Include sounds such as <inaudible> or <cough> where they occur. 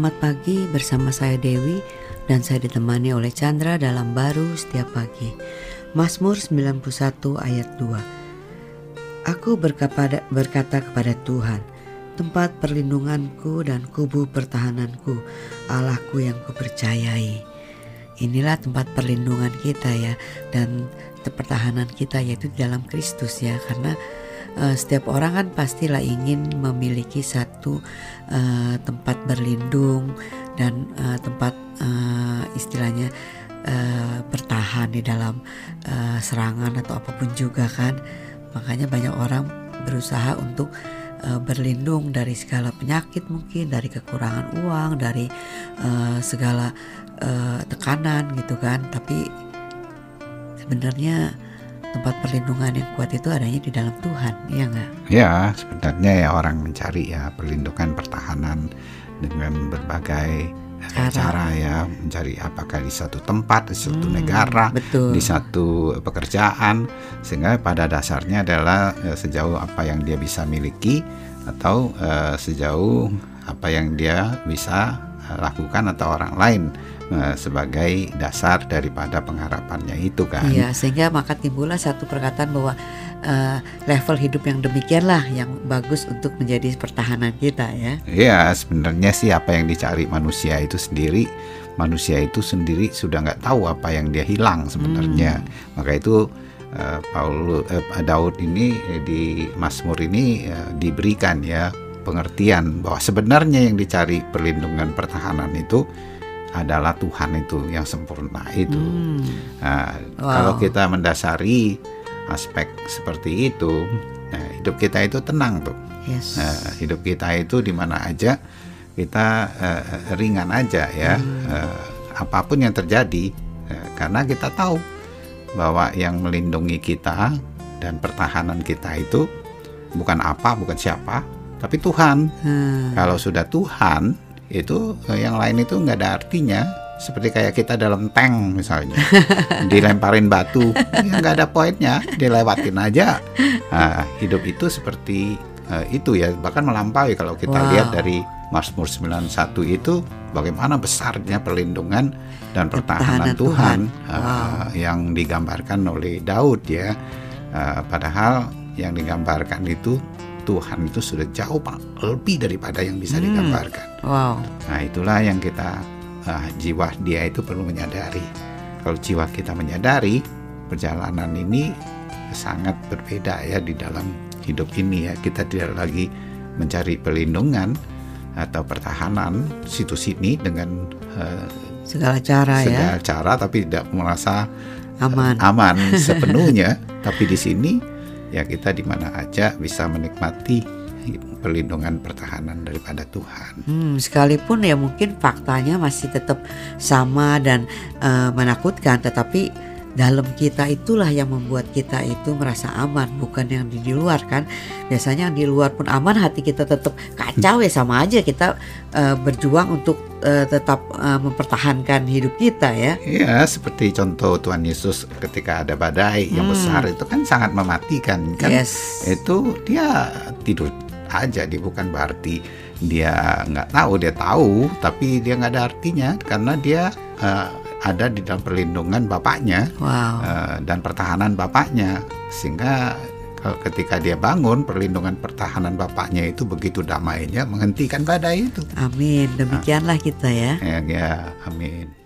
Selamat pagi bersama saya Dewi dan saya ditemani oleh Chandra dalam baru setiap pagi. Mazmur 91 ayat 2. Aku berkata, berkata kepada Tuhan, tempat perlindunganku dan kubu pertahananku, Allahku yang kupercayai. Inilah tempat perlindungan kita ya dan pertahanan kita yaitu dalam Kristus ya karena uh, setiap orang kan pastilah ingin memiliki satu uh, tempat berlindung dan uh, tempat uh, istilahnya uh, bertahan di dalam uh, serangan atau apa pun juga kan. Makanya banyak orang berusaha untuk berlindung dari segala penyakit mungkin dari kekurangan uang dari uh, segala uh, tekanan gitu kan. Tapi sebenarnya tempat perlindungan yang kuat itu adanya di dalam Tuhan, ya nggak? Ya, sebenarnya ya orang mencari ya perlindungan pertahanan dengan berbagai cara. cara ya mencari apakah di satu tempat di satu hmm, negara betul. di satu pekerjaan sehingga pada dasarnya adalah uh, sejauh apa yang dia bisa miliki atau uh, sejauh apa yang dia bisa uh, lakukan atau orang lain Eh, sebagai dasar daripada pengharapannya itu kan. Iya, sehingga maka timbullah satu perkataan bahwa uh, level hidup yang demikianlah yang bagus untuk menjadi pertahanan kita ya. Iya, sebenarnya sih apa yang dicari manusia itu sendiri, manusia itu sendiri sudah nggak tahu apa yang dia hilang sebenarnya. Hmm. Maka itu uh, Paul uh, Daud ini di Mazmur ini uh, diberikan ya pengertian bahwa sebenarnya yang dicari perlindungan pertahanan itu adalah Tuhan itu yang sempurna itu. Hmm. Nah, wow. Kalau kita mendasari aspek seperti itu, nah, hidup kita itu tenang tuh. Yes. Nah, hidup kita itu di mana aja kita uh, ringan aja ya, hmm. uh, apa pun yang terjadi, uh, karena kita tahu bahwa yang melindungi kita dan pertahanan kita itu bukan apa, bukan siapa, tapi Tuhan. Hmm. Kalau sudah Tuhan, itu eh, yang lain itu nggak ada artinya. Seperti kayak kita dalam tank misalnya. <laughs> Dilemparin batu. Ya nggak ada poinnya. Dilewatin aja. Nah, hidup itu seperti uh, itu ya. Bahkan melampaui. Kalau kita wow. lihat dari Mazmur 91 itu bagaimana besarnya perlindungan dan pertahanan, Tuhan, Tuhan. Uh, wow. yang digambarkan oleh Daud ya. Uh, padahal yang digambarkan itu Tuhan itu sudah jauh pak lebih daripada yang bisa hmm. digambarkan. Wow. Nah itulah yang kita uh, jiwa dia itu perlu menyadari. Kalau jiwa kita menyadari perjalanan ini sangat berbeda ya di dalam hidup ini ya kita tidak lagi mencari perlindungan atau pertahanan situ sini dengan uh, segala cara segala ya segala cara tapi tidak merasa aman uh, aman <laughs> sepenuhnya tapi di sini ya kita di mana aja bisa menikmati perlindungan pertahanan daripada Tuhan. Hmm, sekalipun ya mungkin faktanya masih tetap sama dan uh, menakutkan, tetapi dalam kita itulah yang membuat kita itu merasa aman bukan yang di, di luar kan biasanya yang di luar pun aman hati kita tetap kacau ya sama aja kita uh, berjuang untuk uh, tetap uh, mempertahankan hidup kita ya iya seperti contoh Tuhan Yesus ketika ada badai hmm. yang besar itu kan sangat mematikan kan yes. itu dia tidur aja dia bukan berarti dia nggak tahu dia tahu tapi dia nggak ada artinya karena dia uh, ada di dalam perlindungan bapaknya wow. uh, dan pertahanan bapaknya sehingga ketika dia bangun perlindungan pertahanan bapaknya itu begitu damainya menghentikan badai itu. Amin. Demikianlah kita ya. Ya, ya amin.